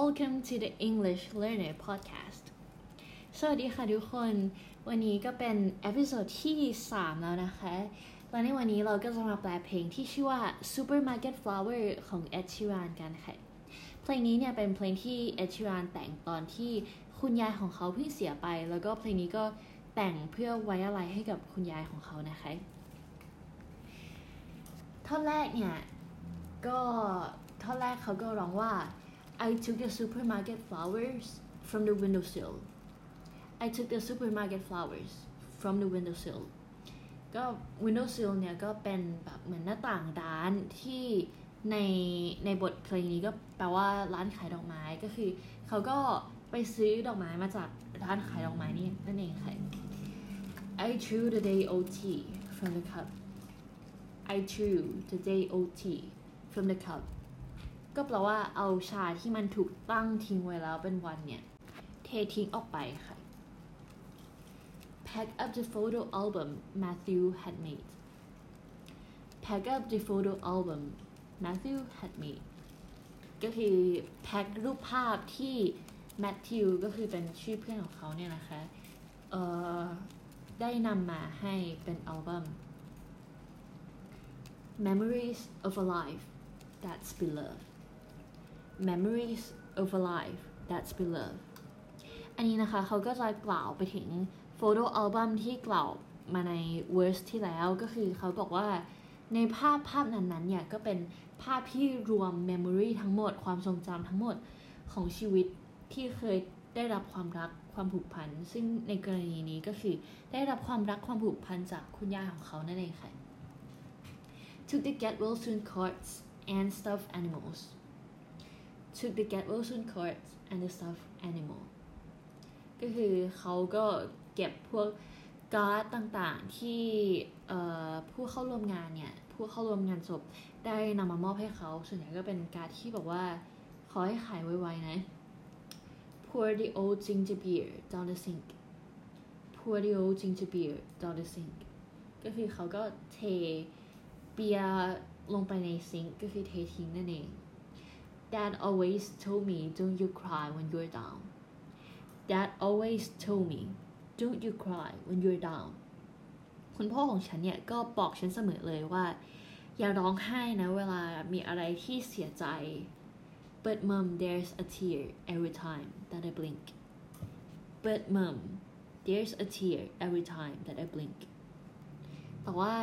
Welcome to the English Learner Podcast สวัสดีค่ะทุกคน วันนี้ก็เป็น episode ที่ 3 แล้วนะคะและในวันนี้เราก็จะมาแปลเพลงที่ชื่อว่า Supermarket Flower ของ Ed Sheeran กันค่ะ เพลงนี้เนี่ยเป็นเพลงที่ Ed Sheeran แต่งตอนที่คุณยายของเขาเพิ่งเสียไป แล้วก็เพลงนี้ก็แต่งเพื่อไว้อาลัยให้กับคุณยายของเขานะคะ ท่อนแรกเนี่ยก็ท่อนแรกเขาก็ร้องว่า I took the supermarket flowers from the windowsill I took the supermarket flowers from the windowsill ก็ windowsill เนี่ยก็เป็นแบบเหมือนหน้าต่างร้านที่ในในบทเพลงนี้ก็แปลว่าร้านขายดอกไม้ก็คือเขาก็ไปซื้อดอกไม้มาจากร้านขายดอกไม้นี่นั่นเองค่ะ I drew the day OT from the cup I drew the day OT from the cup ก็แปลว่าเอาชาที่มันถูกตั้งทิ้งไว้แล้วเป็นวันเนี่ย เททิ้งออกไปค่ะ Pack up the photo album Matthew had made Pack up the photo album Matthew had made ก็คือแพ็ครูปภาพที่แมทธิวก็คือเป็นชื่อเพื่อนของเขาเนี่ยนะคะเอ่อได้นำมาให้เป็นอัลบั้ม Memories of a Life That's Beloved Memories of a Life That's Beloved อันนี้นะคะเขาก็จะกล่าวไปถึงโฟโต้อัลบั้มที่กล่าวมาในเวอร์สที่แล้วก็คือเขาบอกว่าในภาพภาพนั้นๆเนี่ยก็เป็นภาพที่รวมเมมโมรีทั้งหมดความทรงจำทั้งหมดของชีวิตที่เคยได้รับความรักความผูกพัน ซึ่งในกรณีนี้ก็คือได้รับความรักความผูกพันจากคุณย่าของเขานั่นเองค่ะ took the get well soon cards and stuffed animals took the get well soon cards and the stuffed animal ก็คือเขาก็เก็บพวกการ์ดต่างๆที่ผู้เข้าร่วมงานเนี่ย ผู้เข้าร่วมงานศพได้นำมามอบให้เขาส่วนใหญ่ก็เป็นการ์ดที่บอกว่า ขอให้ขายไวๆนะ pour the old ginger beer down the sink pour the old ginger beer down the sink ก็คือเขาก็เทเบียร์ลงไปในซิงค์ก็คือเททิ้งนั่นเอง Dad always told me don't you cry when you're down Dad always told me don't you cry when you're down คุณพ่อของฉันเนี่ยก็บอกฉันเสมอเลยว่า อย่าร้องไห้นะเวลามีอะไรที่เสียใจ but mom there's a tear every time that I blink but mom there's a tear every time that I blink แต่ว่า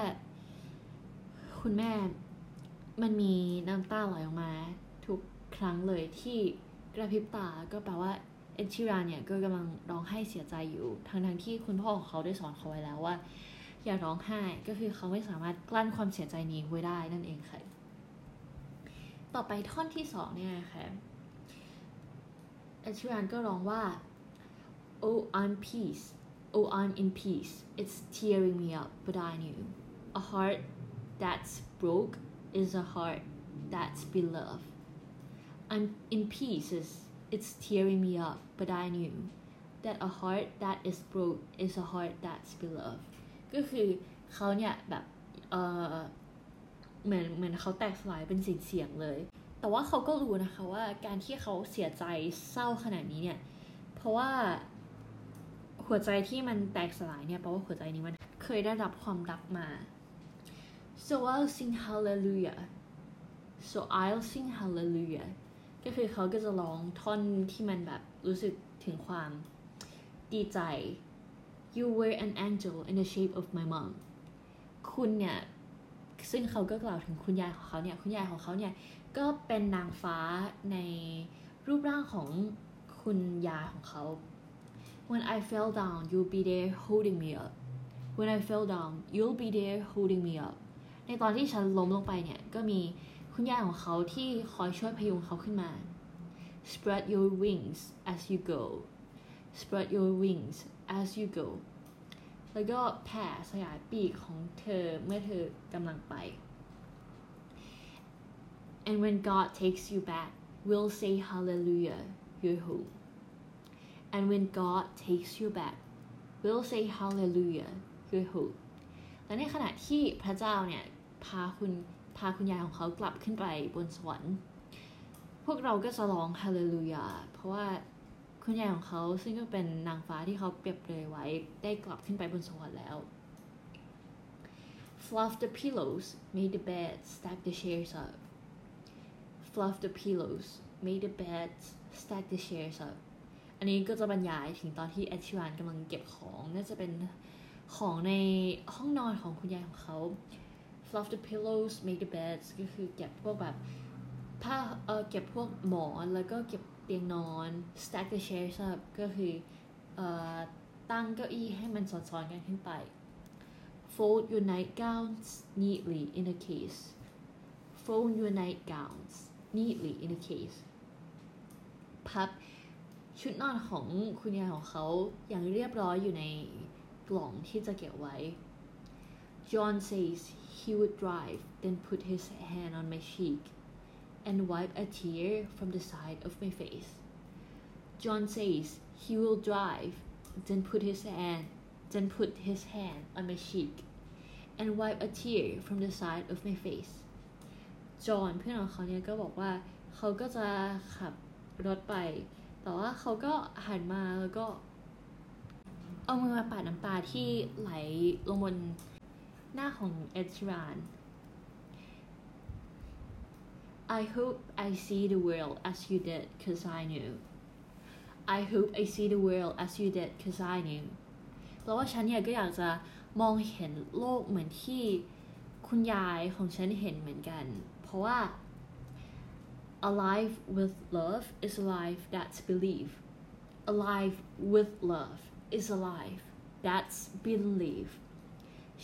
คุณแม่มันมีน้ำตาไหลออกมา ทุกครั้งเลยที่กระพริบตาก็แปลว่าเอ็ดชิรานเนี่ยก็กำลังร้องไห้เสียใจอยู่ทั้งทั้งที่คุณพ่อของเขาได้สอนเขาไว้แล้วว่า อย่าร้องไห้ก็คือเขาไม่สามารถกลั้นความเสียใจนี้ไว้ได้นั่นเองค่ะ ต่อไปท่อนที่สองเนี่ยค่ะเอ็ดชิรานก็ร้องว่า Oh I'm peace Oh I'm in peace it's tearing me up but I knew a heart that's broke is a heart that's beloved I'm in pieces it's tearing me up but I knew that a heart that is broke is a heart that's beloved ก็คือเขาเนี่ยแบบเออเหมือนเหมือนเขาแตกสลายเป็นสิ่งเสียงเลย แต่ว่าเขาก็รู้นะคะว่าการที่เขาเสียใจเศร้าขนาดนี้เนี่ย เพราะว่าหัวใจที่มันแตกสลายเนี่ยแปลว่าหัวใจนี้มันเคยได้รับความรักมา so I'll sing hallelujah so I'll sing hallelujah ก็คือเขาก็จะร้องท่อนที่มันแบบรู้สึกถึงความดีใจ you were an angel in the shape of my mom คุณเนี่ย ซึ่งเขาก็กล่าวถึงคุณยายของเขาเนี่ย คุณยายของเขาเนี่ย ก็เป็นนางฟ้าในรูปร่างของคุณยายของเขา when I fell down you'll be there holding me up when I fell down you'll be there holding me up ในตอนที่ฉันล้มลงไปเนี่ย ก็มี คุณยายของเขาที่คอยช่วยพยุงเขาขึ้นมา spread your wings as you go spread your wings as you go แล้วก็แผ่สยายปีกของเธอเมื่อเธอกำลังไป and when God takes you back we'll say hallelujah you're home and when God takes you back we'll say hallelujah you're home และในขณะที่พระเจ้าเนี่ยพาคุณาคุณยายของเขากลับขึ้นไปบนสวรรค์ พวกเราก็จะร้องฮาเลลูยา เพราะว่าคุณยายของเขาซึ่งก็เป็นนางฟ้าที่เขาเปรียบเลยไว้ ได้กลับขึ้นไปบนสวรรค์แล้ว Fluff the pillows, made the bed, stack the chairs up. Fluff the pillows, made the bed, stack the chairs up. อันนี้ก็จะบรรยายถึงตอนที่แอดชิวานกำลังเก็บของ น่าจะเป็นของในห้องนอนของคุณยายของเขา Fluff the pillows, make the beds ก็คือเก็บพวกแบบผ้าเออเก็บพวกหมอนแล้วก็เก็บเตียงนอน stack the chairs up ก็คือเอ่อตั้งเก้าอี้ให้มันซ้อนๆกันขึ้นไป Fold your nightgowns neatly in a case. Fold your nightgowns neatly in a case. พับชุดนอนของคุณยายของเขาอย่างเรียบร้อยอยู่ในกล่องที่จะเก็บไว้ John says he would drive, then put his hand on my cheek and wipe a tear from the side of my face. John says he will drive, then put his hand then put his hand on my cheek and wipe a tear from the side of my face จอห์นเพื่อนของเขาเนี่ยก็บอกว่าเขาก็จะขับรถไป แต่ว่าเขาก็หันมาแล้วก็ เอามือมาปาดน้ำตาที่ไหลลงบน หน้าของเอ็ดชราน I hope I see the world as you did cause I knew I hope I see the world as you did cause I knew แปลว่าฉันเนี่ยก็อยากจะมองเห็นโลกเหมือนที่คุณยายของฉันเห็นเหมือนกัน เพราะว่า alive with love is a life that's believe alive with love is a life that's believe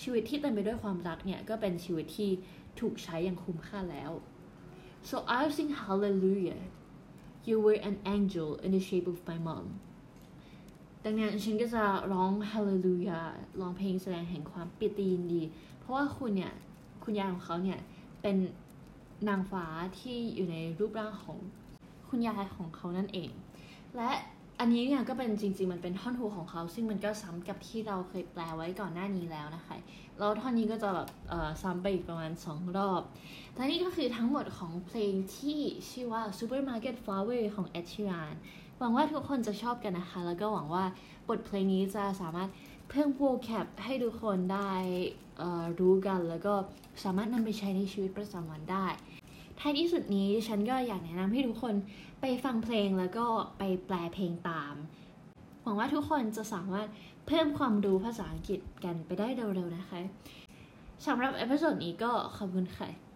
ชีวิตที่เต็มไปด้วยความรักเนี่ยก็เป็นชีวิตที่ถูกใช้อย่างคุ้มค่าแล้ว so I'll sing hallelujah you were an angel in the shape of my mom ดังนั้นฉันก็จะร้องฮาเลลูยาร้องเพลงแสดงแห่งความปิติยินดี เพราะว่าคุณเนี่ย คุณยายของเขาเนี่ย เป็นนางฟ้าที่อยู่ในรูปร่างของคุณยายของเขานั่นเอง และ อันนี้เนี่ยก็เป็นจริงๆ มันเป็นท่อนฮูของเขา ซึ่งมันก็ซ้ำกับที่เราเคยแปลไว้ก่อนหน้านี้แล้วนะคะ แล้วท่อนนี้ก็จะแบบซ้ำไปอีกประมาณ 2 รอบและนี่ก็คือทั้งหมดของเพลงที่ชื่อว่า Supermarket Flower ของ Ed Sheeran หวังว่าทุกคนจะชอบกันนะคะ แล้วก็หวังว่าบทเพลงนี้จะสามารถเพิ่มโวแคปให้ทุกคนได้รู้กัน แล้วก็สามารถนำไปใช้ในชีวิตประจำวันได้ ท้ายที่สุดนี้ฉันก็อยากแนะนำให้ทุกคนไปฟังเพลงแล้วก็ไปแปลเพลงตาม หวังว่าทุกคนจะสามารถเพิ่มความรู้ภาษาอังกฤษกันไปได้เร็วๆนะคะสำหรับ episode นี้ก็ขอบคุณค่ะ